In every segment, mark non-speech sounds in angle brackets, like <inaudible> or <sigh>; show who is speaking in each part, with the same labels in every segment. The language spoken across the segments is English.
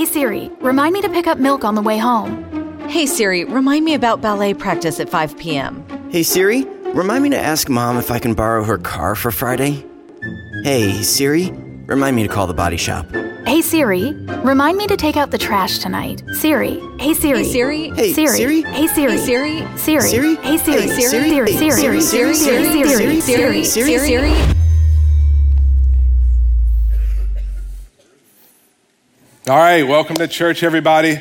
Speaker 1: Hey Siri, remind me to pick up milk on the way home.
Speaker 2: Hey Siri, remind me about ballet practice at 5 p.m.
Speaker 3: Hey Siri, remind me to ask mom if I can borrow her car for Friday. Hey Siri, remind me to call the body shop.
Speaker 1: Hey Siri, remind me to take out the trash tonight. Siri, hey Siri.
Speaker 2: Hey Siri.
Speaker 3: Hey
Speaker 1: Siri.
Speaker 3: Siri.
Speaker 1: Hey Siri.
Speaker 2: Hey Siri.
Speaker 1: Siri.
Speaker 3: Siri.
Speaker 1: Hey Siri.
Speaker 3: Hey,
Speaker 1: Siri.
Speaker 3: Siri.
Speaker 1: Siri.
Speaker 3: Hey,
Speaker 1: Siri.
Speaker 3: Siri.
Speaker 1: Siri.
Speaker 3: Siri.
Speaker 1: Siri.
Speaker 3: Siri.
Speaker 1: Siri.
Speaker 3: Siri.
Speaker 2: Siri.
Speaker 4: All right, welcome to church, everybody.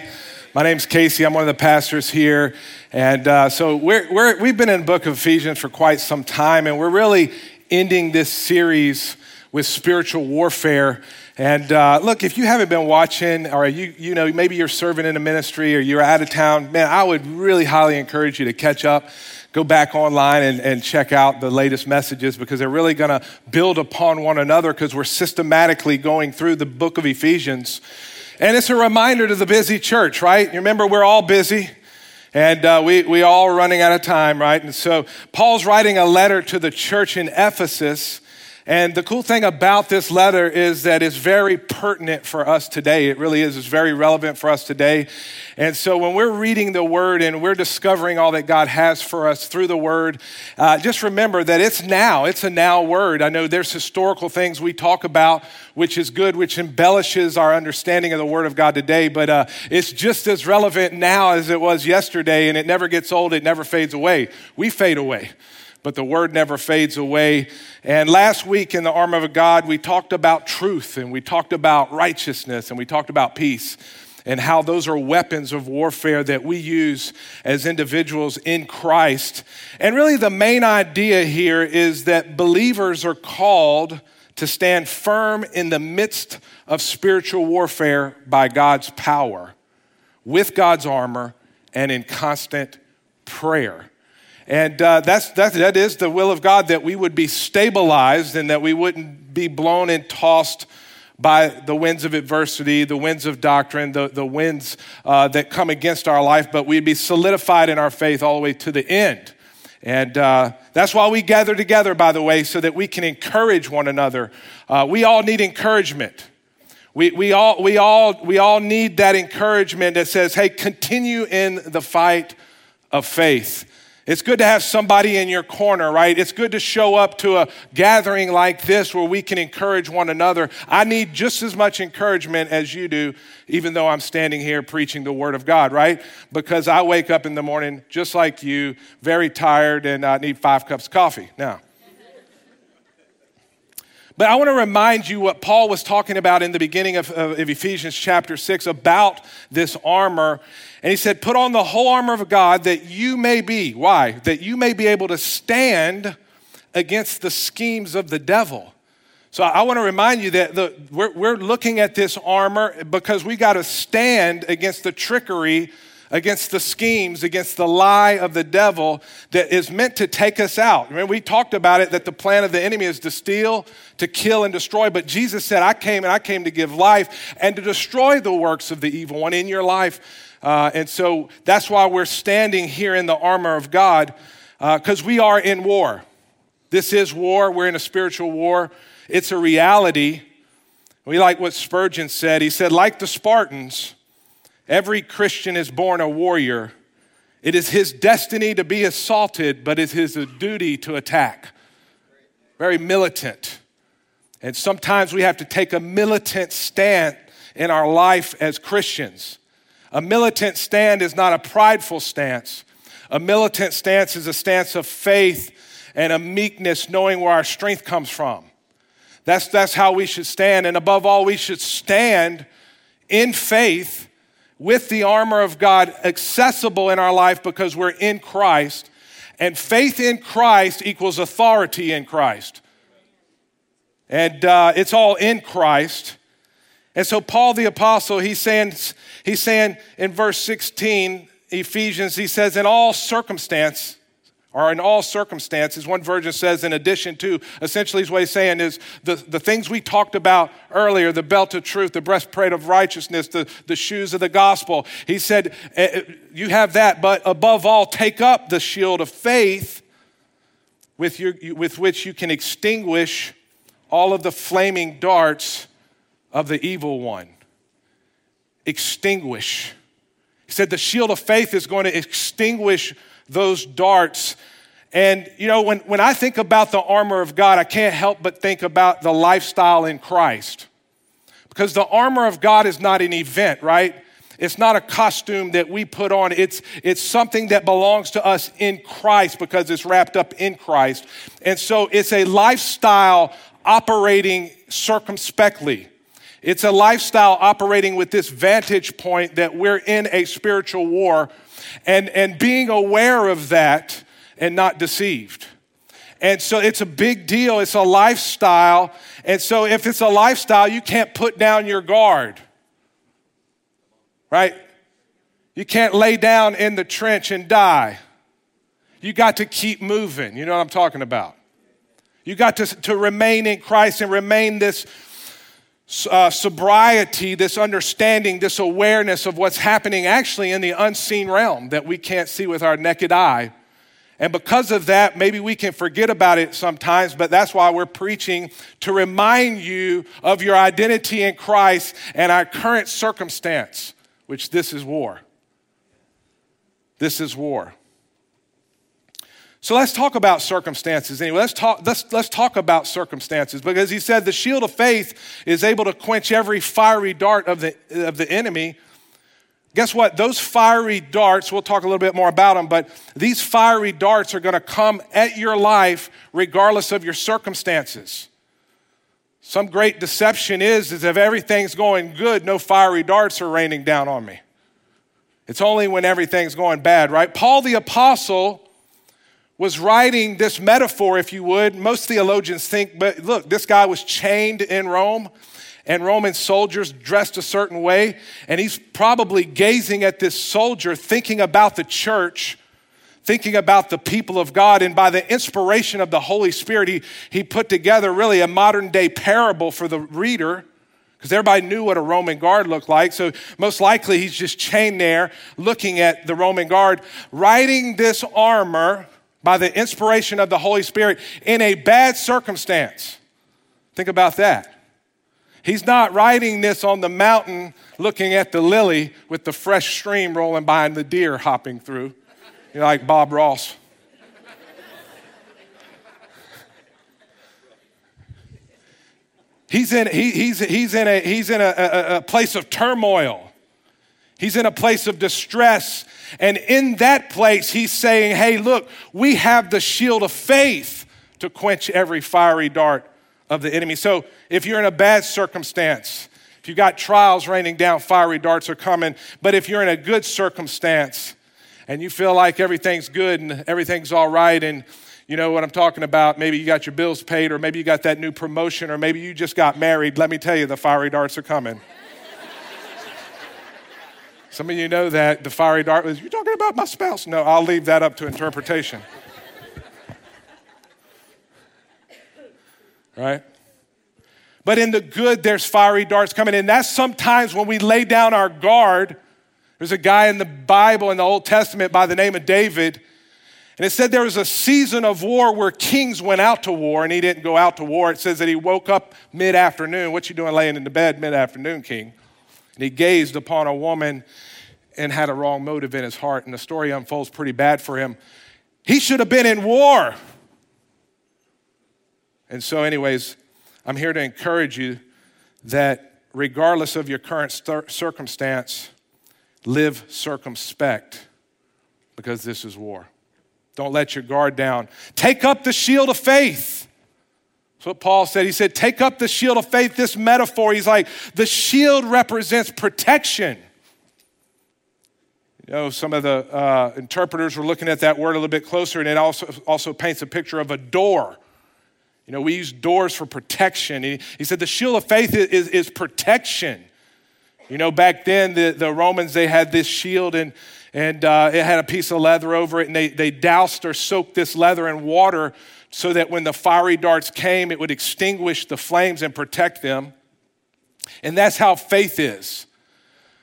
Speaker 4: My name's Casey. I'm one of the pastors here. And uh, so we're, we've been in book of Ephesians for quite some time, and we're really ending this series with spiritual warfare. And uh, look, if you haven't been watching, or you, you know, maybe you're serving in a ministry or you're out of town, man, I would really highly encourage you to catch up go back online and, and check out the latest messages because they're really going to build upon one another because we're systematically going through the book of Ephesians. And it's a reminder to the busy church, right? You remember, we're all busy. And uh, we, we all are running out of time, right? And so Paul's writing a letter to the church in Ephesus. And the cool thing about this letter is that it's very pertinent for us today. It really is. It's very relevant for us today. And so when we're reading the word and we're discovering all that God has for us through the word, uh, just remember that it's now. It's a now word. I know there's historical things we talk about, which is good, which embellishes our understanding of the word of God today, but uh, it's just as relevant now as it was yesterday, and it never gets old, it never fades away. We fade away but the word never fades away. And last week in the armor of God, we talked about truth and we talked about righteousness and we talked about peace and how those are weapons of warfare that we use as individuals in Christ. And really, the main idea here is that believers are called to stand firm in the midst of spiritual warfare by God's power, with God's armor, and in constant prayer. And uh, that's, that's, that is the will of God that we would be stabilized and that we wouldn't be blown and tossed by the winds of adversity, the winds of doctrine, the, the winds uh, that come against our life, but we'd be solidified in our faith all the way to the end. And uh, that's why we gather together, by the way, so that we can encourage one another. Uh, we all need encouragement. We, we, all, we, all, we all need that encouragement that says, hey, continue in the fight of faith. It's good to have somebody in your corner, right? It's good to show up to a gathering like this where we can encourage one another. I need just as much encouragement as you do, even though I'm standing here preaching the Word of God, right? Because I wake up in the morning just like you, very tired, and I need five cups of coffee now. But I want to remind you what Paul was talking about in the beginning of, of, Ephesians chapter 6 about this armor. And he said, Put on the whole armor of God that you may be, why? That you may be able to stand against the schemes of the devil. So I want to remind you that the, we're, we're looking at this armor because we got to stand against the trickery against the schemes, against the lie of the devil that is meant to take us out. Remember, we talked about it that the plan of the enemy is to steal, to kill, and destroy. But Jesus said, I came and I came to give life and to destroy the works of the evil one in your life. Uh, and so that's why we're standing here in the armor of God, because uh, we are in war. This is war. We're in a spiritual war. It's a reality. We like what Spurgeon said. He said, like the Spartans, Every Christian is born a warrior. It is his destiny to be assaulted, but it is his duty to attack. Very militant. And sometimes we have to take a militant stand in our life as Christians. A militant stand is not a prideful stance. A militant stance is a stance of faith and a meekness, knowing where our strength comes from. That's, that's how we should stand. And above all, we should stand in faith with the armor of God accessible in our life because we're in Christ. And faith in Christ equals authority in Christ. And uh, it's all in Christ. And so, Paul the Apostle, he's saying, he's saying in verse 16, Ephesians, he says, in all circumstance, or in all circumstances. One version says, in addition to, essentially, what he's saying is the, the things we talked about earlier the belt of truth, the breastplate of righteousness, the, the shoes of the gospel. He said, eh, eh, You have that, but above all, take up the shield of faith with, your, with which you can extinguish all of the flaming darts of the evil one. extinguish. He said the shield of faith is going to extinguish those darts. And, you know, when, when I think about the armor of God, I can't help but think about the lifestyle in Christ. Because the armor of God is not an event, right? It's not a costume that we put on. It's, it's something that belongs to us in Christ because it's wrapped up in Christ. And so it's a lifestyle operating circumspectly. It's a lifestyle operating with this vantage point that we're in a spiritual war and, and being aware of that and not deceived. And so it's a big deal. It's a lifestyle. And so if it's a lifestyle, you can't put down your guard right? You can't lay down in the trench and die. You got to keep moving. You know what I'm talking about? You got to, to remain in Christ and remain this uh, sobriety, this understanding, this awareness of what's happening actually in the unseen realm that we can't see with our naked eye. And because of that, maybe we can forget about it sometimes, but that's why we're preaching to remind you of your identity in Christ and our current circumstance which this is war. This is war. So let's talk about circumstances anyway. Let's talk, let's, let's talk about circumstances because he said the shield of faith is able to quench every fiery dart of the, of the enemy. Guess what? Those fiery darts, we'll talk a little bit more about them, but these fiery darts are going to come at your life regardless of your circumstances. Some great deception is, is if everything's going good, no fiery darts are raining down on me. It's only when everything's going bad, right? Paul the Apostle was writing this metaphor, if you would. Most theologians think, but look, this guy was chained in Rome and Roman soldiers dressed a certain way, and he's probably gazing at this soldier, thinking about the church thinking about the people of God. And by the inspiration of the Holy Spirit, he, he put together really a modern day parable for the reader because everybody knew what a Roman guard looked like. So, most likely, he's just chained there looking at the Roman guard, riding this armor by the inspiration of the Holy Spirit in a bad circumstance. Think about that. He's not riding this on the mountain looking at the lily with the fresh stream rolling by and the deer hopping through. You're like Bob Ross. He's in, he, he's, he's in, a, he's in a, a, a place of turmoil. He's in a place of distress. And in that place, he's saying, Hey, look, we have the shield of faith to quench every fiery dart of the enemy. So if you're in a bad circumstance, if you've got trials raining down, fiery darts are coming. But if you're in a good circumstance, and you feel like everything's good and everything's all right and you know what I'm talking about. Maybe you got your bills paid, or maybe you got that new promotion, or maybe you just got married. Let me tell you, the fiery darts are coming. Some of you know that the fiery dart was, You're talking about my spouse? No, I'll leave that up to interpretation. <laughs> right? But in the good, there's fiery darts coming. And that's sometimes when we lay down our guard there's a guy in the Bible in the Old Testament by the name of David. And it said there was a season of war where kings went out to war and he didn't go out to war. It says that he woke up mid afternoon. What you doing laying in the bed mid afternoon, king? And he gazed upon a woman and had a wrong motive in his heart. And the story unfolds pretty bad for him. He should have been in war. And so, anyways, I'm here to encourage you that regardless of your current circumstance, Live circumspect because this is war. Don't let your guard down. Take up the shield of faith. That's what Paul said. He said, Take up the shield of faith. This metaphor, he's like, the shield represents protection. You know, some of the uh, interpreters were looking at that word a little bit closer, and it also, also paints a picture of a door. You know, we use doors for protection. He, he said the shield of faith is, is, is protection. You know, back then, the, the Romans, they had this shield and, and uh, it had a piece of leather over it, and they, they doused or soaked this leather in water so that when the fiery darts came, it would extinguish the flames and protect them. And that's how faith is.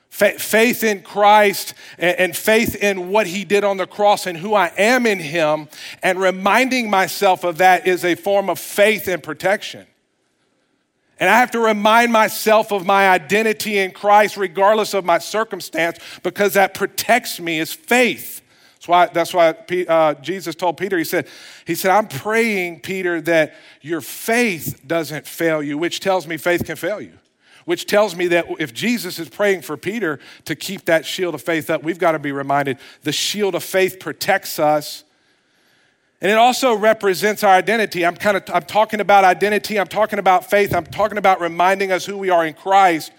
Speaker 4: Faith in Christ and faith in what he did on the cross and who I am in him, and reminding myself of that is a form of faith and protection. And I have to remind myself of my identity in Christ regardless of my circumstance because that protects me is faith. That's why, that's why uh, Jesus told Peter, he said, he said, I'm praying, Peter, that your faith doesn't fail you, which tells me faith can fail you. Which tells me that if Jesus is praying for Peter to keep that shield of faith up, we've got to be reminded the shield of faith protects us and it also represents our identity. I'm kind of I'm talking about identity, I'm talking about faith, I'm talking about reminding us who we are in Christ.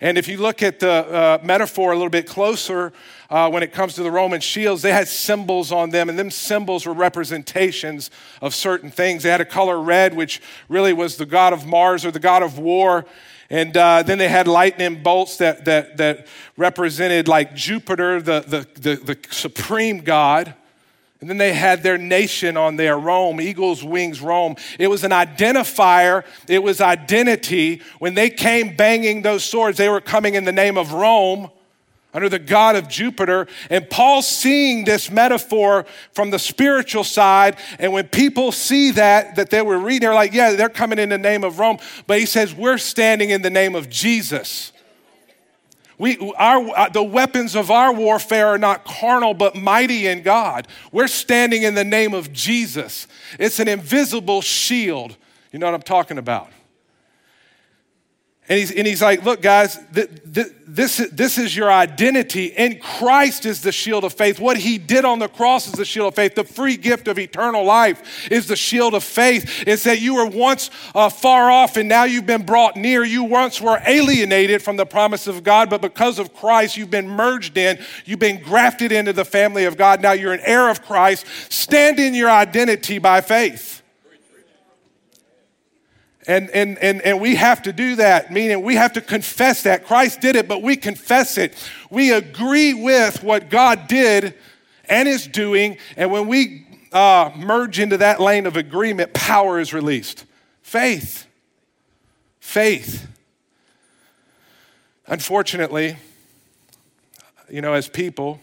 Speaker 4: And if you look at the uh, metaphor a little bit closer, uh, when it comes to the Roman shields, they had symbols on them, and them symbols were representations of certain things. They had a color red, which really was the god of Mars or the god of war. And uh, then they had lightning bolts that, that, that represented like Jupiter, the, the, the, the supreme god. And then they had their nation on there, Rome, eagle's wings, Rome. It was an identifier, it was identity. When they came banging those swords, they were coming in the name of Rome under the God of Jupiter. And Paul's seeing this metaphor from the spiritual side. And when people see that, that they were reading, they're like, yeah, they're coming in the name of Rome. But he says, we're standing in the name of Jesus. We, our, uh, the weapons of our warfare are not carnal, but mighty in God. We're standing in the name of Jesus. It's an invisible shield. You know what I'm talking about? And he's, and he's like, look, guys, th- th- this, this is your identity. And Christ is the shield of faith. What he did on the cross is the shield of faith. The free gift of eternal life is the shield of faith. It's that you were once uh, far off and now you've been brought near. You once were alienated from the promise of God, but because of Christ, you've been merged in. You've been grafted into the family of God. Now you're an heir of Christ. Stand in your identity by faith. And, and, and, and we have to do that, meaning we have to confess that. Christ did it, but we confess it. We agree with what God did and is doing. And when we uh, merge into that lane of agreement, power is released. Faith. Faith. Unfortunately, you know, as people,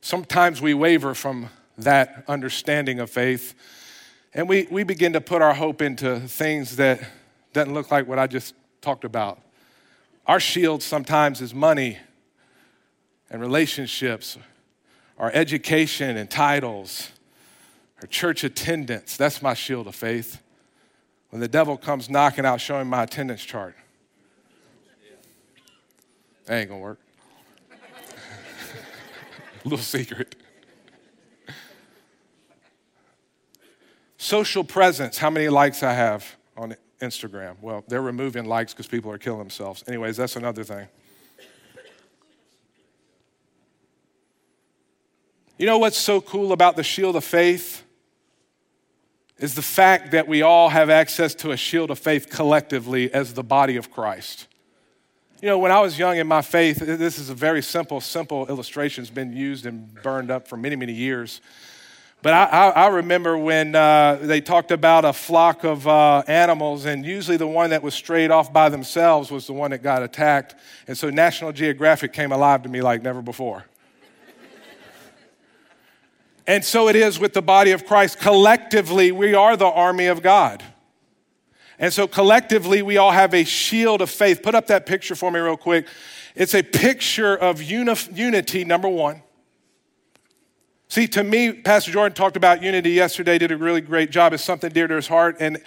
Speaker 4: sometimes we waver from that understanding of faith and we, we begin to put our hope into things that doesn't look like what I just talked about. Our shield sometimes is money and relationships, our education and titles, our church attendance. That's my shield of faith. When the devil comes knocking out, showing my attendance chart, that ain't gonna work. <laughs> Little secret. Social presence, how many likes I have on Instagram? Well, they're removing likes because people are killing themselves. Anyways, that's another thing. You know what's so cool about the shield of faith? Is the fact that we all have access to a shield of faith collectively as the body of Christ. You know, when I was young in my faith, this is a very simple, simple illustration. It's been used and burned up for many, many years. But I, I, I remember when uh, they talked about a flock of uh, animals, and usually the one that was strayed off by themselves was the one that got attacked. And so National Geographic came alive to me like never before. <laughs> and so it is with the body of Christ. Collectively, we are the army of God. And so collectively, we all have a shield of faith. Put up that picture for me, real quick. It's a picture of uni- unity, number one. See, to me, Pastor Jordan talked about unity yesterday, did a really great job. It's something dear to his heart. And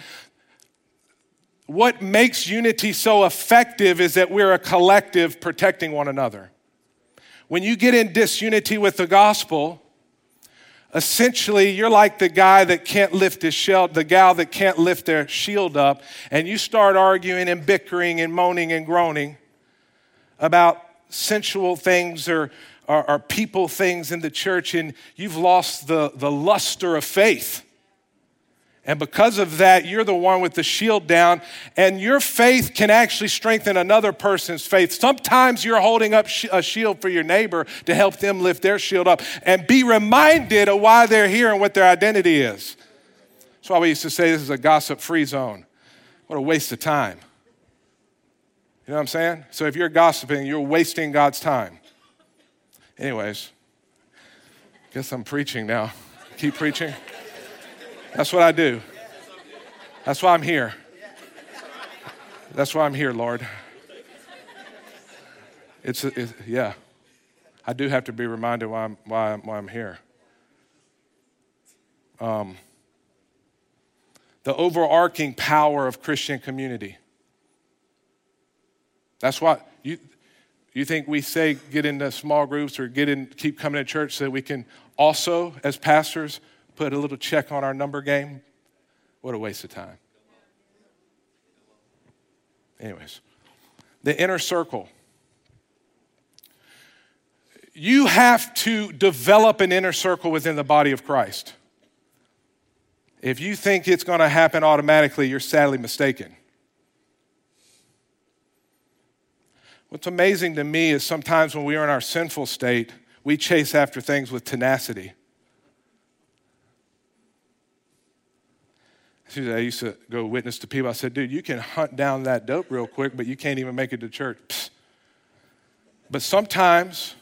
Speaker 4: what makes unity so effective is that we're a collective protecting one another. When you get in disunity with the gospel, essentially you're like the guy that can't lift his shield, the gal that can't lift their shield up, and you start arguing and bickering and moaning and groaning about sensual things or are, are people things in the church, and you've lost the, the luster of faith. And because of that, you're the one with the shield down, and your faith can actually strengthen another person's faith. Sometimes you're holding up a shield for your neighbor to help them lift their shield up and be reminded of why they're here and what their identity is. That's why we used to say this is a gossip free zone. What a waste of time. You know what I'm saying? So if you're gossiping, you're wasting God's time. Anyways, guess I'm preaching now. Keep preaching. That's what I do. That's why I'm here. That's why I'm here, Lord. It's, it's yeah. I do have to be reminded why I'm, why I'm, why I'm here. Um, the overarching power of Christian community. That's why you, you think we say get into small groups or get in, keep coming to church so that we can also, as pastors, put a little check on our number game? What a waste of time. Anyways, the inner circle. You have to develop an inner circle within the body of Christ. If you think it's going to happen automatically, you're sadly mistaken. What's amazing to me is sometimes when we are in our sinful state, we chase after things with tenacity. I used to go witness to people. I said, dude, you can hunt down that dope real quick, but you can't even make it to church. Psst. But sometimes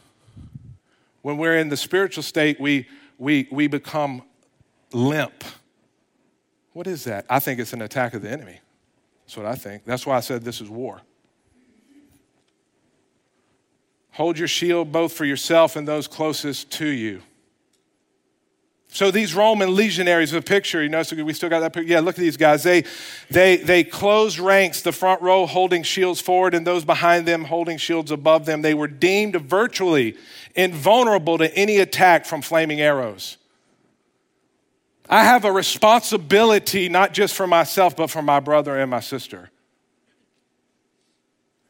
Speaker 4: when we're in the spiritual state, we, we, we become limp. What is that? I think it's an attack of the enemy. That's what I think. That's why I said this is war. Hold your shield both for yourself and those closest to you. So these Roman legionaries, a picture, you know, so we still got that picture. Yeah, look at these guys. They, they, they closed ranks, the front row holding shields forward and those behind them holding shields above them. They were deemed virtually invulnerable to any attack from flaming arrows. I have a responsibility not just for myself, but for my brother and my sister.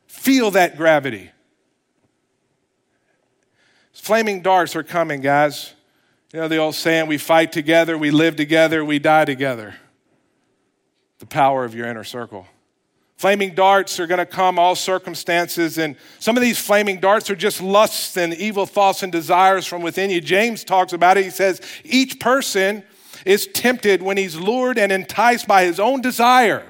Speaker 4: Feel that gravity. Flaming darts are coming, guys. You know the old saying, we fight together, we live together, we die together. The power of your inner circle. Flaming darts are going to come all circumstances, and some of these flaming darts are just lusts and evil thoughts and desires from within you. James talks about it. He says, each person is tempted when he's lured and enticed by his own desire.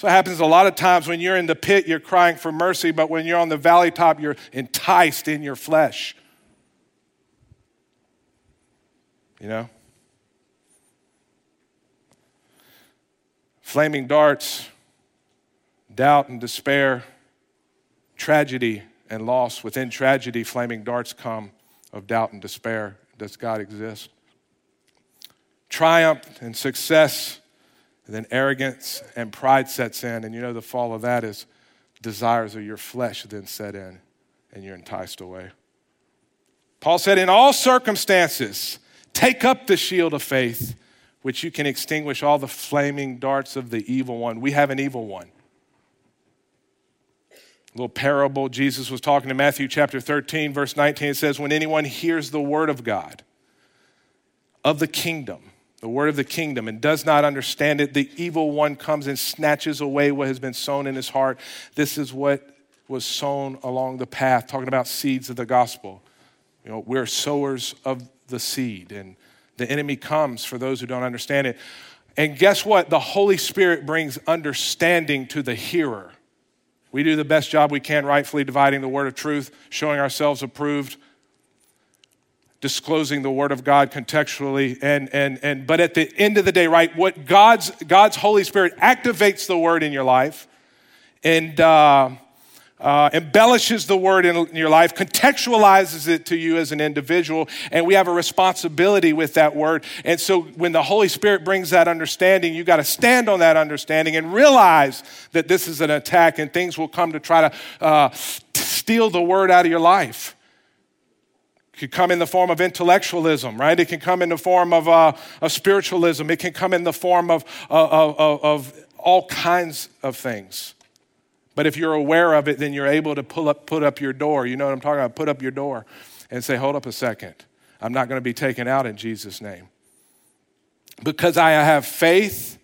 Speaker 4: So it happens a lot of times when you're in the pit, you're crying for mercy, but when you're on the valley top, you're enticed in your flesh. You know? Flaming darts, doubt and despair, tragedy and loss. Within tragedy, flaming darts come of doubt and despair. Does God exist? Triumph and success, and then arrogance and pride sets in. And you know the fall of that is desires of your flesh then set in, and you're enticed away. Paul said, In all circumstances, Take up the shield of faith, which you can extinguish all the flaming darts of the evil one. We have an evil one. A little parable Jesus was talking to Matthew chapter 13, verse 19. It says, When anyone hears the word of God, of the kingdom, the word of the kingdom, and does not understand it, the evil one comes and snatches away what has been sown in his heart. This is what was sown along the path, talking about seeds of the gospel. You know, we're sowers of the seed, and the enemy comes for those who don't understand it. And guess what? The Holy Spirit brings understanding to the hearer. We do the best job we can, rightfully dividing the word of truth, showing ourselves approved, disclosing the word of God contextually. And, and, and, but at the end of the day, right, what God's, God's Holy Spirit activates the word in your life. And, uh, uh, embellishes the word in your life, contextualizes it to you as an individual, and we have a responsibility with that word. And so when the Holy Spirit brings that understanding, you got to stand on that understanding and realize that this is an attack and things will come to try to uh, steal the word out of your life. Could come in the form of intellectualism, right? It can come in the form of, uh, of spiritualism. It can come in the form of, uh, of, of all kinds of things. But if you're aware of it, then you're able to pull up, put up your door. You know what I'm talking about? Put up your door and say, hold up a second. I'm not going to be taken out in Jesus' name. Because I have faith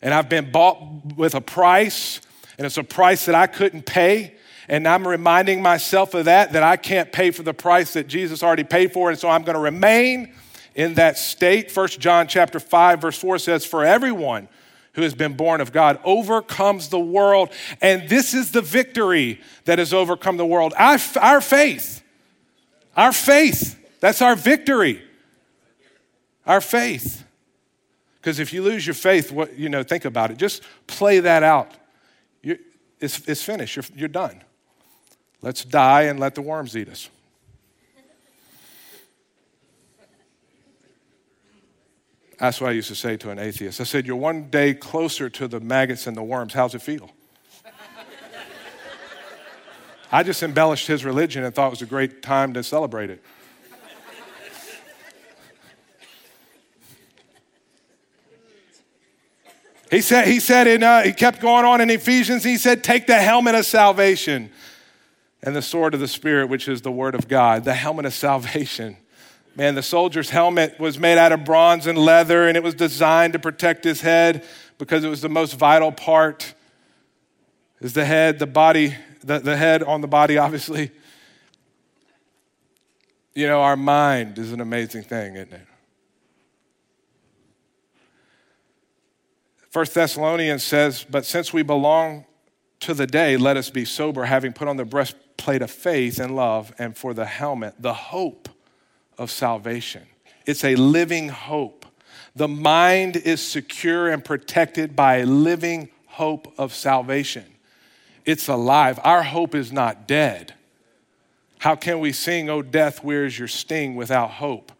Speaker 4: and I've been bought with a price, and it's a price that I couldn't pay. And I'm reminding myself of that, that I can't pay for the price that Jesus already paid for. And so I'm going to remain in that state. First John chapter 5, verse 4 says, For everyone who has been born of God overcomes the world. And this is the victory that has overcome the world. Our, our faith. Our faith. That's our victory. Our faith. Because if you lose your faith, what, you know, think about it. Just play that out. You're, it's, it's finished. You're, you're done. Let's die and let the worms eat us. That's what I used to say to an atheist. I said, You're one day closer to the maggots and the worms. How's it feel? I just embellished his religion and thought it was a great time to celebrate it. He said, he said in, uh, he kept going on in Ephesians, he said, take the helmet of salvation and the sword of the Spirit, which is the word of God, the helmet of salvation. Man, the soldier's helmet was made out of bronze and leather, and it was designed to protect his head because it was the most vital part. Is the head, the body, the, the head on the body, obviously. You know, our mind is an amazing thing, isn't it? First Thessalonians says, But since we belong to the day, let us be sober, having put on the breastplate of faith and love, and for the helmet, the hope of salvation. It's a living hope. The mind is secure and protected by a living hope of salvation. It's alive. Our hope is not dead. How can we sing, O death, where's your sting without hope?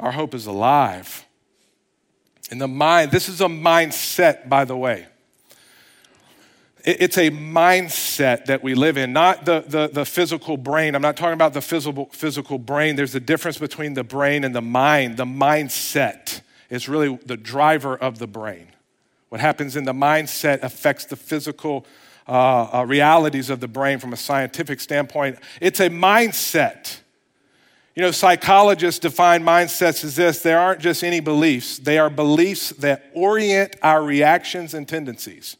Speaker 4: Our hope is alive. And the mind, this is a mindset, by the way. It's a mindset that we live in, not the, the, the, physical brain. I'm not talking about the physical, physical brain. There's a difference between the brain and the mind. The mindset is really the driver of the brain. What happens in the mindset affects the physical uh, uh, realities of the brain from a scientific standpoint. It's a mindset. You know, psychologists define mindsets as this they aren't just any beliefs, they are beliefs that orient our reactions and tendencies.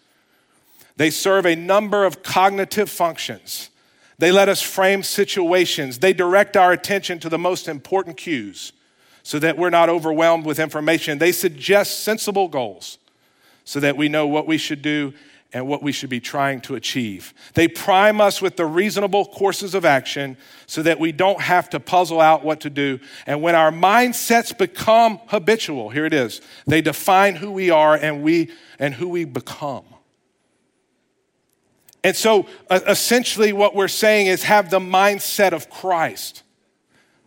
Speaker 4: They serve a number of cognitive functions. They let us frame situations. They direct our attention to the most important cues so that we're not overwhelmed with information. They suggest sensible goals so that we know what we should do and what we should be trying to achieve. They prime us with the reasonable courses of action so that we don't have to puzzle out what to do. And when our mindsets become habitual, here it is, they define who we are and we and who we become. And so uh, essentially what we're saying is have the mindset of Christ.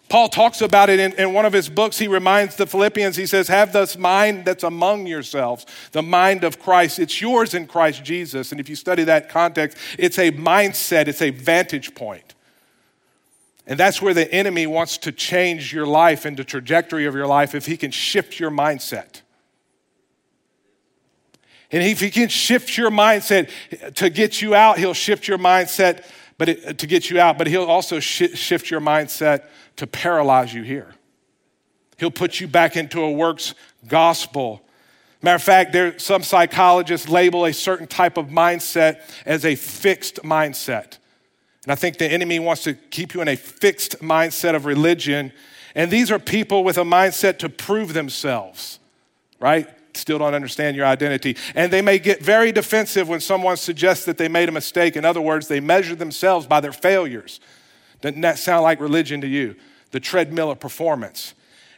Speaker 4: Paul talks about it in, in, one of his books. He reminds the Philippians, he says, Have this mind that's among yourselves, the mind of Christ. It's yours in Christ Jesus. And if you study that context, it's a mindset, it's a vantage point. And that's where the enemy wants to change your life and the trajectory of your life if he can shift your mindset. And if he can shift your mindset to get you out, he'll shift your mindset but it, to get you out, but he'll also sh- shift your mindset to paralyze you here. He'll put you back into a works gospel. Matter of fact, there some psychologists label a certain type of mindset as a fixed mindset. And I think the enemy wants to keep you in a fixed mindset of religion. And these are people with a mindset to prove themselves, right? Still don't understand your identity. And they may get very defensive when someone suggests that they made a mistake. In other words, they measure themselves by their failures. Doesn't that sound like religion to you? The treadmill of performance.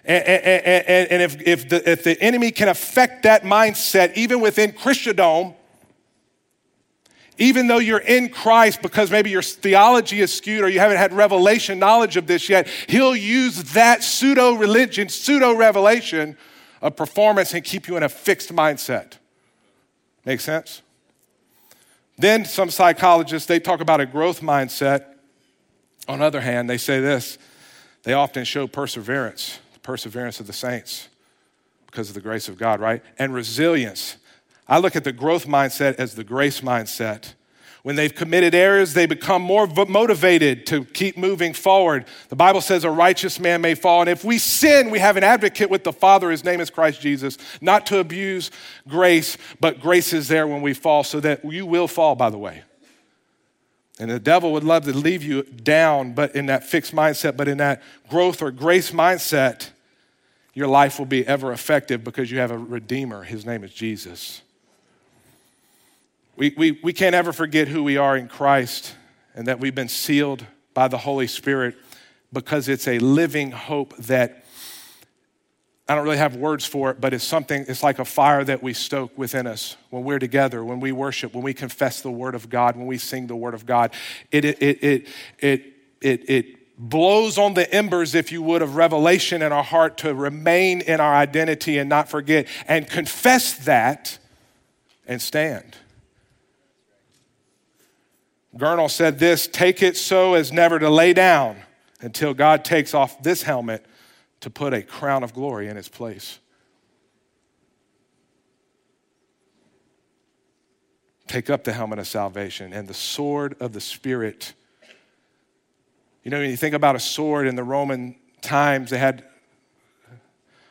Speaker 4: And, and, and, and if, if, the, if the enemy can affect that mindset, even within Christendom, even though you're in Christ because maybe your theology is skewed or you haven't had revelation knowledge of this yet, he'll use that pseudo religion, pseudo revelation of performance and keep you in a fixed mindset. Make sense? Then some psychologists, they talk about a growth mindset. On the other hand, they say this they often show perseverance, the perseverance of the saints because of the grace of God, right? And resilience. I look at the growth mindset as the grace mindset. When they've committed errors, they become more motivated to keep moving forward. The Bible says a righteous man may fall. And if we sin, we have an advocate with the Father. His name is Christ Jesus. Not to abuse grace, but grace is there when we fall, so that you will fall, by the way. And the devil would love to leave you down, but in that fixed mindset, but in that growth or grace mindset, your life will be ever effective because you have a Redeemer. His name is Jesus. We, we, we can't ever forget who we are in Christ and that we've been sealed by the Holy Spirit because it's a living hope that I don't really have words for it, but it's something, it's like a fire that we stoke within us when we're together, when we worship, when we confess the word of God, when we sing the word of God. It, it, it, it, it, it, it blows on the embers, if you would, of revelation in our heart to remain in our identity and not forget and confess that and stand. Gurnall said this take it so as never to lay down until God takes off this helmet to put a crown of glory in its place. Take up the helmet of salvation and the sword of the Spirit you know, when you think about a sword in the Roman times, they had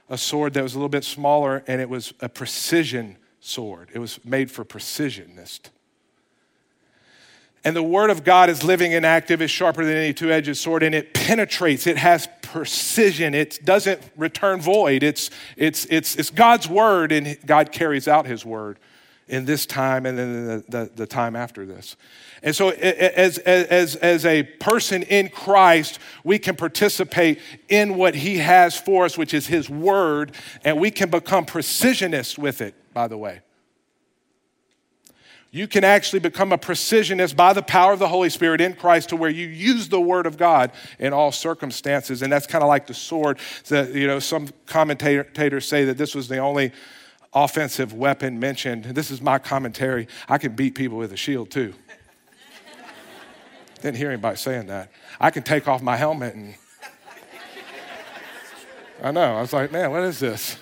Speaker 4: a sword that was a little bit smaller and it was a precision sword. It was made for precisionist. And the word of God is living and active, is sharper than any two edged sword, and it penetrates. It has precision. It doesn't return void. It's, it's, it's, it's God's word, and God carries out his word in this time and then the, the, the time after this. And so, as, as, as a person in Christ, we can participate in what He has for us, which is His Word, and we can become precisionists with it, by the way. You can actually become a precisionist by the power of the Holy Spirit in Christ to where you use the Word of God in all circumstances. And that's kind of like the sword that, you know, some commentators say that this was the only offensive weapon mentioned. This is my commentary. I can beat people with a shield too. Didn't hear anybody saying that. I can take off my helmet and. I know. I was like, man, what is this?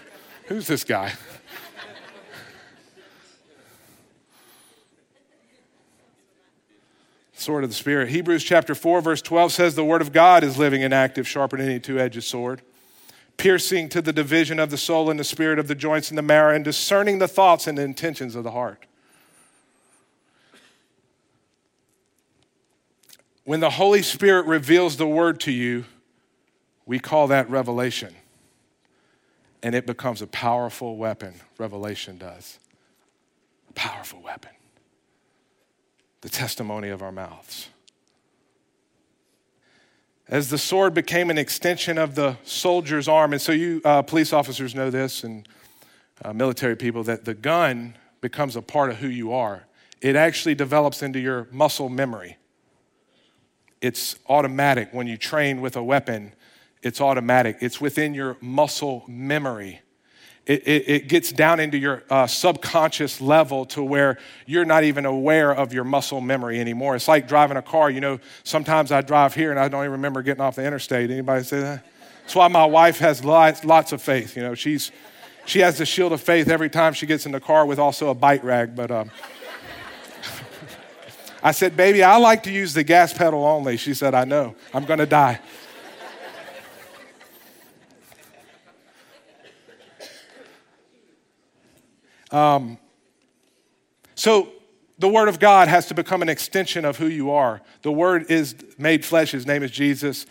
Speaker 4: Who's this guy? Sword of the Spirit. Hebrews chapter 4, verse 12 says, The word of God is living and active, sharper than any two edged sword, piercing to the division of the soul and the spirit of the joints and the marrow, and discerning the thoughts and the intentions of the heart. When the Holy Spirit reveals the word to you, we call that revelation. And it becomes a powerful weapon. Revelation does. A powerful weapon. The testimony of our mouths. As the sword became an extension of the soldier's arm, and so you uh, police officers know this, and uh, military people, that the gun becomes a part of who you are. It actually develops into your muscle memory it's automatic. When you train with a weapon, it's automatic. It's within your muscle memory. It, it, it gets down into your uh, subconscious level to where you're not even aware of your muscle memory anymore. It's like driving a car. You know, sometimes I drive here and I don't even remember getting off the interstate. Anybody say that? That's why my wife has lots, lots of faith. You know, she's, she has the shield of faith every time she gets in the car with also a bite rag. But um, <laughs> I said, Baby, I like to use the gas pedal only. She said, I know. I'm going to die. Um, so the Word of God has to become an extension of who you are. The Word is made flesh. His name is Jesus.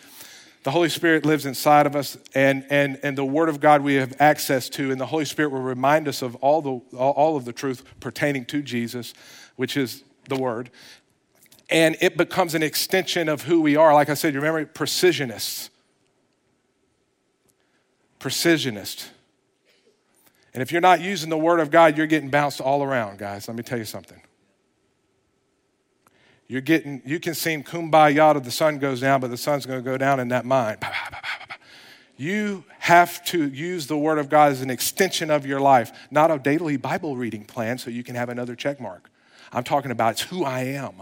Speaker 4: The Holy Spirit lives inside of us, and, and, and the Word of God we have access to, and the Holy Spirit will remind us of all, the, all of the truth pertaining to Jesus, which is the Word and it becomes an extension of who we are. Like I said, you remember precisionists. Precisionist. And if you're not using the word of God, you're getting bounced all around, guys. Let me tell you something. You're getting, you can sing kumbaya till the sun goes down, but the sun's going to go down in that mind. You have to use the Word of God as an extension of your life, not a daily Bible reading plan so you can have another check mark. I'm talking about it's who I am.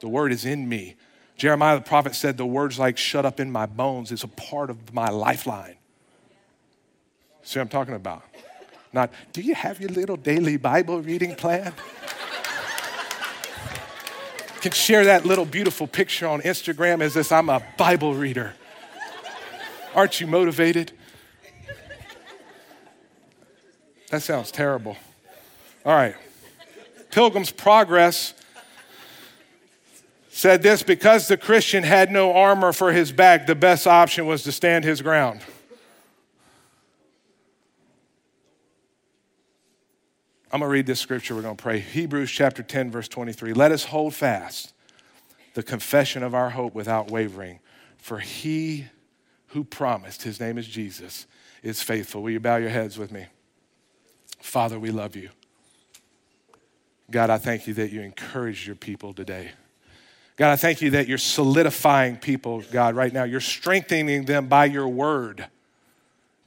Speaker 4: The word is in me. Jeremiah the prophet said, The words like shut up in my bones is a part of my lifeline. See what I'm talking about? Not, do you have your little daily Bible reading plan? can share that little beautiful picture on Instagram as this I'm a Bible reader. Aren't you motivated? That sounds terrible. All right. Pilgrim's Progress said this because the Christian had no armor for his back, the best option was to stand his ground. I'm going to read this scripture. We're going to pray. Hebrews chapter 10, verse 23. Let us hold fast the confession of our hope without wavering, for he who promised, his name is Jesus, is faithful. Will you bow your heads with me? Father, we love you. God, I thank you that you encourage your people today. God, I thank you that you're solidifying people, God, right now. You're strengthening them by your word,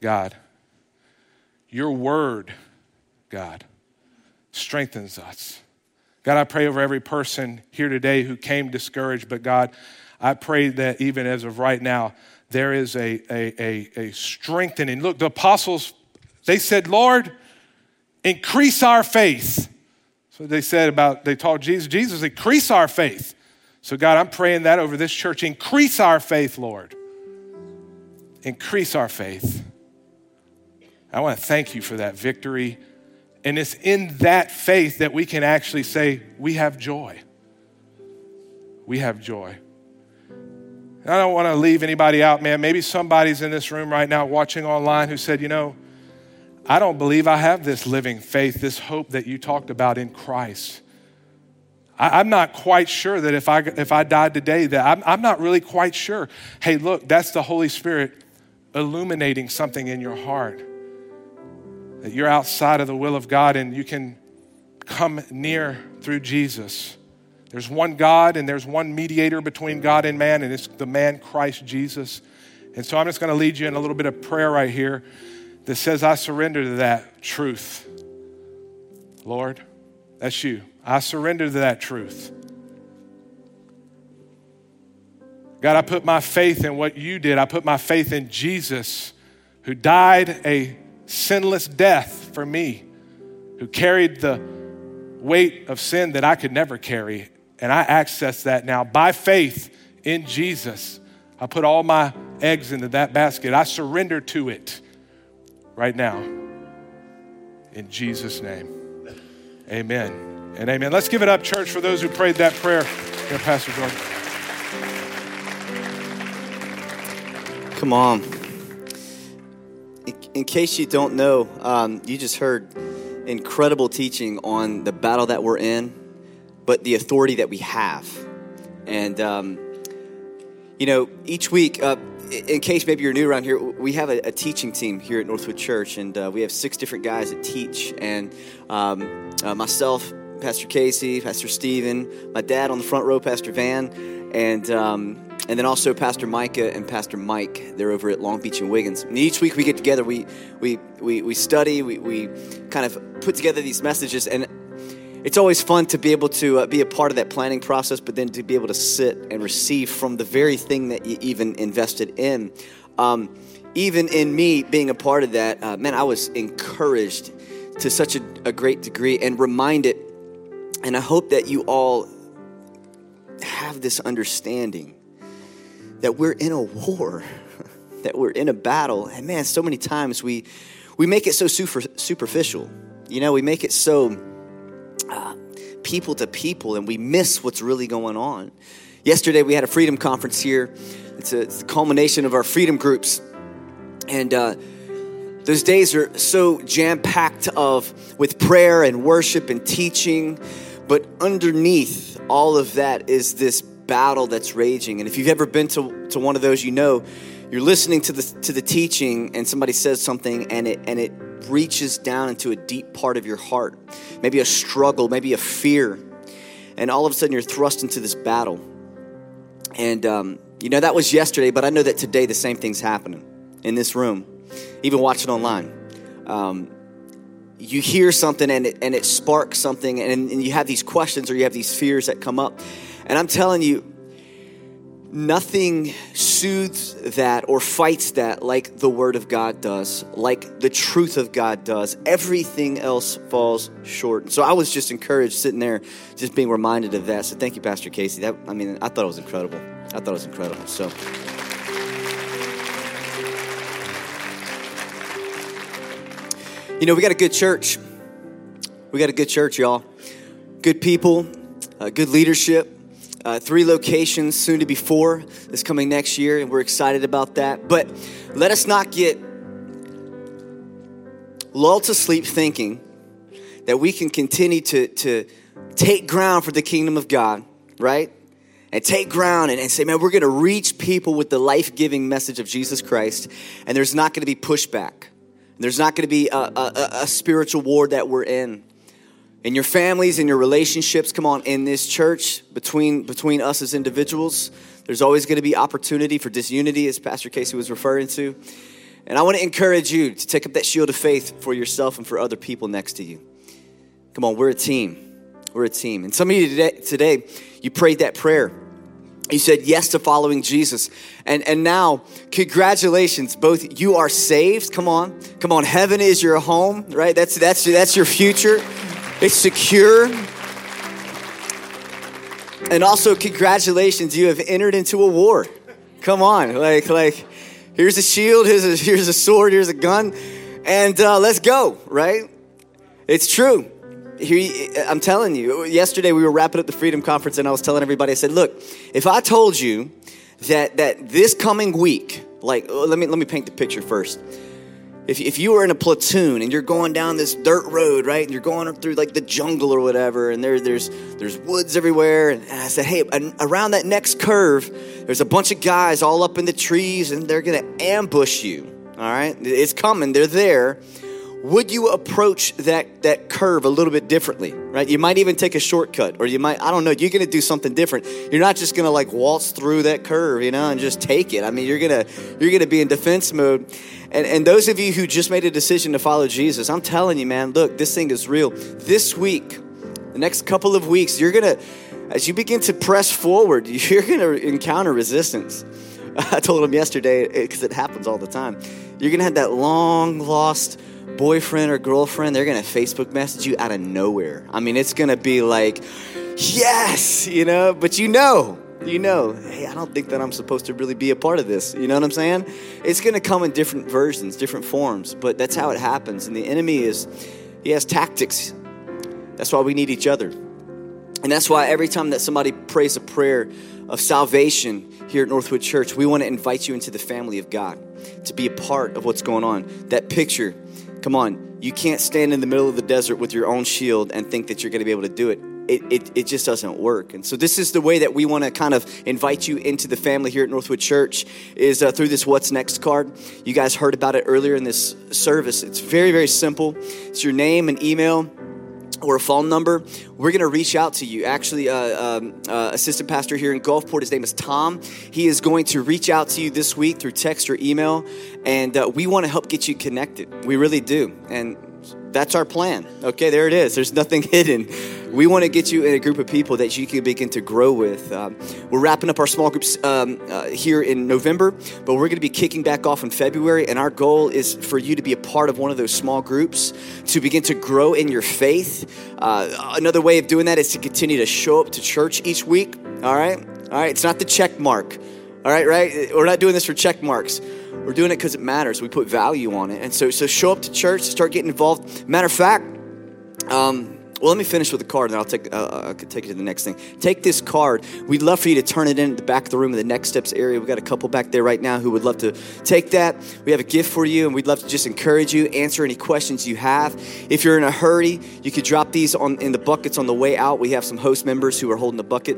Speaker 4: God. Your word, God, strengthens us. God, I pray over every person here today who came discouraged, but God, I pray that even as of right now, there is a, a, a, a strengthening. Look, the apostles, they said, Lord, increase our faith. So they said about, they told Jesus, Jesus, increase our faith. So, God, I'm praying that over this church. Increase our faith, Lord. Increase our faith. I want to thank you for that victory. And it's in that faith that we can actually say, we have joy. We have joy. And I don't want to leave anybody out, man. Maybe somebody's in this room right now watching online who said, you know, I don't believe I have this living faith, this hope that you talked about in Christ. I, am not quite sure that if I, if I died today, that I'm, I'm not really quite sure. Hey, look, that's the Holy Spirit illuminating something in your heart. That you're outside of the will of God and you can come near through Jesus. There's one God and there's one mediator between God and man, and it's the man Christ Jesus. And so I'm just going to lead you in a little bit of prayer right here that says, I surrender to that truth. Lord, that's you. I surrender to that truth. God, I put my faith in what you did. I put my faith in Jesus, who died a sinless death for me, who carried the weight of sin that I could never carry. And I access that now by faith in Jesus. I put all my eggs into that basket. I surrender to it right now. In Jesus' name. Amen and amen. Let's give it up, church, for those who prayed that prayer. Here, Pastor Jordan.
Speaker 5: Come on. In, case you don't know, um, you just heard incredible teaching on the battle that we're in, but the authority that we have. And, um, you know, each week, uh, in case maybe you're new around here, we have a, a teaching team here at Northwood Church, and uh, we have six different guys that teach. And um, uh, myself, Pastor Casey, Pastor Stephen, my dad on the front row, Pastor Van, and um, and then also Pastor Micah and Pastor Mike. They're over at Long Beach and Wiggins. And each week we get together, we we we, we study, we, we kind of put together these messages, and it's always fun to be able to uh, be a part of that planning process, but then to be able to sit and receive from the very thing that you even invested in. Um, even in me being a part of that, uh, man, I was encouraged to such a, a great degree and reminded and I hope that you all have this understanding that we're in a war, <laughs> that we're in a battle. And man, so many times we we make it so super, superficial. You know, we make it so uh, people to people, and we miss what's really going on. Yesterday, we had a freedom conference here. It's, a, it's the culmination of our freedom groups, and. Uh, those days are so jam packed of with prayer and worship and teaching but underneath all of that is this battle that's raging. And if you've ever been to, to one of those, you know you're listening to the, to the teaching and somebody says something and it, and it reaches down into a deep part of your heart. Maybe a struggle, maybe a fear. And all of a sudden you're thrust into this battle. And, um, you know, that was yesterday, but I know that today the same thing's happening in this room, even watching online. Um, you hear something and it, and it sparks something and, and you have these questions or you have these fears that come up. And i'm telling you nothing soothes that or fights that like the word of god does like the truth of god does. Everything else falls short. So i was just encouraged sitting there just being reminded of that. So thank you pastor casey. That i mean i thought it was incredible. I thought it was incredible. So You know, we got a good church. We got a good church, y'all. Good people, uh, good leadership. Uh, three locations, soon to be four, is coming next year, and we're excited about that. But let us not get lulled to sleep thinking that we can continue to, to take ground for the kingdom of God, right? And take ground and, and say, man, we're going to reach people with the life giving message of Jesus Christ, and there's not going to be pushback There's not going to be a, a, a spiritual war that we're in. In your families, in your relationships, come on, in this church, between, between us as individuals, there's always going to be opportunity for disunity, as Pastor Casey was referring to. And I want to encourage you to take up that shield of faith for yourself and for other people next to you. Come on, we're a team. We're a team. And some of you today, today you prayed that prayer. You said yes to following Jesus. And, and now, congratulations, both you are saved. Come on. Come on. Heaven is your home, right? That's, that's, that's your future. It's secure. And also, congratulations, you have entered into a war. Come on. Like, like, here's a shield, here's a, here's a sword, here's a gun, and uh, let's go, right? It's true. Here, uh, I'm telling you, yesterday we were wrapping up the Freedom Conference, and I was telling everybody, I said, look, if I told you that, that this coming week, like, oh, let me, let me paint the picture first. If, if you were in a platoon and you're going down this dirt road, right, and you're going through like the jungle or whatever, and there, there's, there's woods everywhere, and, and I said, hey, around that next curve, there's a bunch of guys all up in the trees, and they're gonna ambush you, all right? It's coming, they're there would you approach that, that curve a little bit differently, right? You might even take a shortcut, or you might, I don't know, you're gonna do something different. You're not just gonna like waltz through that curve, you know, and just take it. I mean, you're gonna, you're gonna be in defense mode. And, and those of you who just made a decision to follow Jesus, I'm telling you, man, look, this thing is real. This week, the next couple of weeks, you're gonna, as you begin to press forward, <laughs> you're gonna encounter resistance. <laughs> I told him yesterday, eh, because it happens all the time. You're gonna have that long lost, boyfriend or girlfriend, they're gonna Facebook message you out of nowhere. I mean, it's gonna be like, yes, you know, but you know, you know, hey, I don't think that I'm supposed to really be a part of this. You know what I'm saying? It's gonna come in different versions, different forms, but that's how it happens. And the enemy is, he has tactics. That's why we need each other. And that's why every time that somebody prays a prayer of salvation here at Northwood Church, we want to invite you into the family of God to be a part of what's going on. That picture Come on, you can't stand in the middle of the desert with your own shield and think that you're going to be able to do it. It, it, it, just doesn't work. And so this is the way that we want to kind of invite you into the family here at Northwood Church is uh, through this What's Next card. You guys heard about it earlier in this service. It's very, very simple. It's your name and email or a phone number, we're going to reach out to you. Actually, uh, um, uh, assistant pastor here in Gulfport, his name is Tom. He is going to reach out to you this week through text or email, and uh, we want to help get you connected. We really do. And that's our plan. Okay, there it is. There's nothing <laughs> hidden. We want to get you in a group of people that you can begin to grow with. Um, we're wrapping up our small groups um, uh, here in November, but we're going to be kicking back off in February. And our goal is for you to be a part of one of those small groups to begin to grow in your faith. Uh, another way of doing that is to continue to show up to church each week. All right? All right, it's not the check mark. All right, right? We're not doing this for check marks. We're doing it because it matters. We put value on it. And so, so show up to church, start getting involved. Matter of fact, um, well, let me finish with the card, and then I'll take uh, I could take you to the next thing. Take this card. We'd love for you to turn it in at the back of the room in the next steps area. We've got a couple back there right now who would love to take that. We have a gift for you, and we'd love to just encourage you, answer any questions you have. If you're in a hurry, you could drop these on in the buckets on the way out. We have some host members who are holding the bucket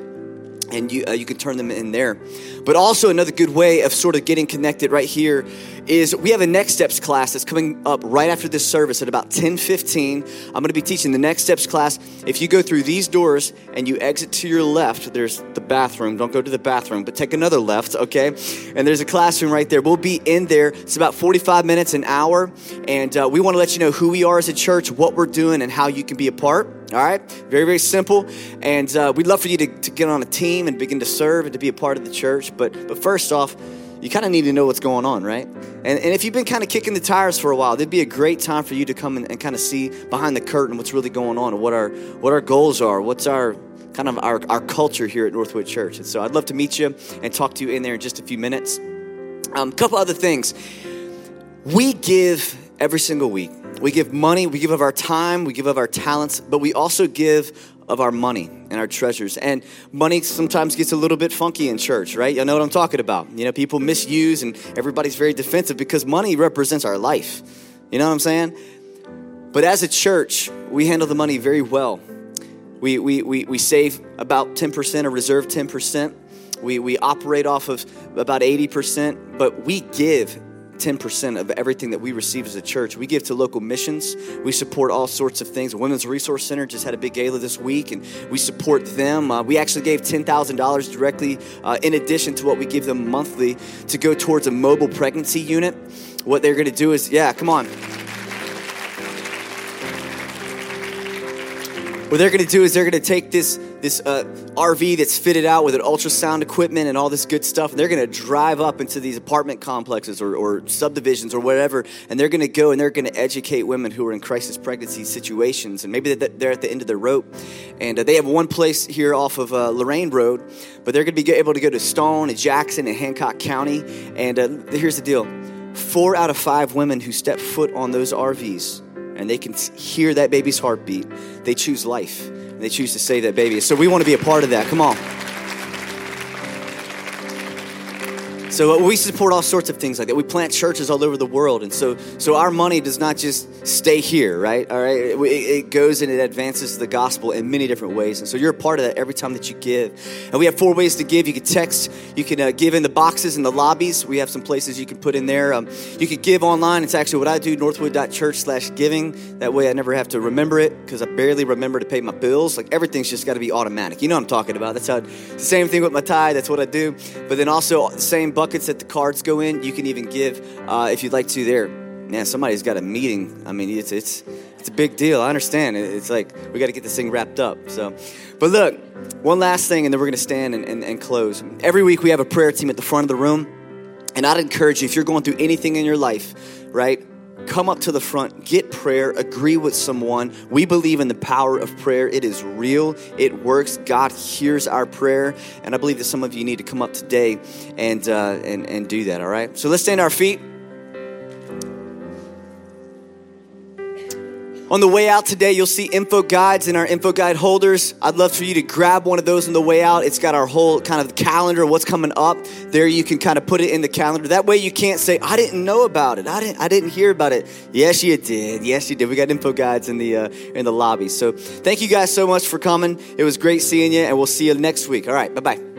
Speaker 5: and you, uh, you can turn them in there. But also, another good way of sort of getting connected right here is we have a next steps class that's coming up right after this service at about 10:15. I'm going to be teaching the next steps class. If you go through these doors and you exit to your left, there's the bathroom. Don't go to the bathroom, but take another left, okay? And there's a classroom right there. We'll be in there. It's about 45 minutes, an hour, and uh, we want to let you know who we are as a church, what we're doing, and how you can be a part. All right? Very, very simple. And uh, we'd love for you to, to get on a team and begin to serve and to be a part of the church. But, but first off, you kind of need to know what's going on, right? And, and if you've been kind of kicking the tires for a while, it'd be a great time for you to come and, and kind of see behind the curtain what's really going on and what our, what our goals are, what's our kind of our, our culture here at Northwood Church. And so I'd love to meet you and talk to you in there in just a few minutes. A um, couple other things. We give every single week. We give money, we give of our time, we give of our talents, but we also give of our money and our treasures. And money sometimes gets a little bit funky in church, right? You know what I'm talking about. You know, people misuse and everybody's very defensive because money represents our life. You know what I'm saying? But as a church, we handle the money very well. We, we, we, we save about 10% or reserve 10%. We, we operate off of about 80%, but we give 10% of everything that we receive as a church. We give to local missions. We support all sorts of things. The Women's Resource Center just had a big gala this week, and we support them. Uh, we actually gave $10,000 directly, uh, in addition to what we give them monthly, to go towards a mobile pregnancy unit. What they're going to do is, yeah, come on. What they're going to do is they're going to take this this uh, RV that's fitted out with an ultrasound equipment and all this good stuff. And they're going to drive up into these apartment complexes or, or subdivisions or whatever, and they're going to go and they're going to educate women who are in crisis pregnancy situations. And maybe they're at the end of their rope. And uh, they have one place here off of uh, Lorraine Road, but they're going to be able to go to Stone and Jackson and Hancock County. And uh, here's the deal four out of five women who step foot on those RVs and they can hear that baby's heartbeat, they choose life and they choose to save that baby. So we want to be a part of that. Come on. So uh, we support all sorts of things like that. We plant churches all over the world, and so so our money does not just stay here, right? All right, it, it, goes and it advances the gospel in many different ways, and so you're a part of that every time that you give. And we have four ways to give. You can text, you can uh, give in the boxes in the lobbies. We have some places you can put in there. Um, you can give online. It's actually what I do: Northwood.church/giving. That way, I never have to remember it because I barely remember to pay my bills. Like everything's just got to be automatic. You know what I'm talking about? That's how. It's the same thing with my tie. That's what I do. But then also same buckets that the cards go in. You can even give uh, if you'd like to there. Man, somebody's got a meeting. I mean, it's it's it's a big deal. I understand. It's like we got to get this thing wrapped up. So, but look, one last thing, and then we're to stand and, and, and close. Every week we have a prayer team at the front of the room, and I'd encourage you if you're going through anything in your life, right? Come up to the front, get prayer, agree with someone. We believe in the power of prayer. It is real, it works. God hears our prayer. And I believe that some of you need to come up today and, uh, and, and do that, all right? So let's stand our feet. On the way out today, you'll see info guides in our info guide holders. I'd love for you to grab one of those on the way out. It's got our whole kind of calendar, what's coming up. There you can kind of put it in the calendar. That way you can't say, I didn't know about it. I didn't, I didn't hear about it. Yes, you did. Yes, you did. We got info guides in the, uh, in the lobby. So thank you guys so much for coming. It was great seeing you, and we'll see you next week. All right, bye bye.